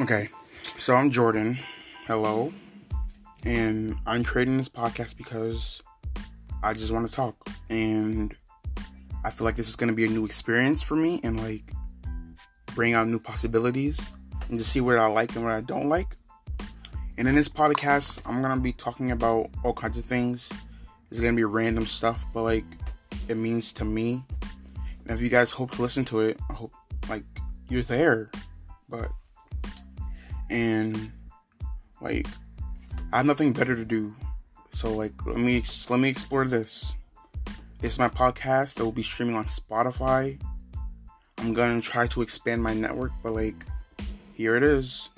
Okay, so I'm Jordan. Hello. And I'm creating this podcast because I just want to talk. And I feel like this is going to be a new experience for me and like bring out new possibilities and to see what I like and what I don't like. And in this podcast, I'm going to be talking about all kinds of things. It's going to be random stuff, but like it means to me. And if you guys hope to listen to it, I hope like you're there. But and like I have nothing better to do. So like let me let me explore this. Is my podcast that will be streaming on Spotify. I'm gonna try to expand my network, but like here it is.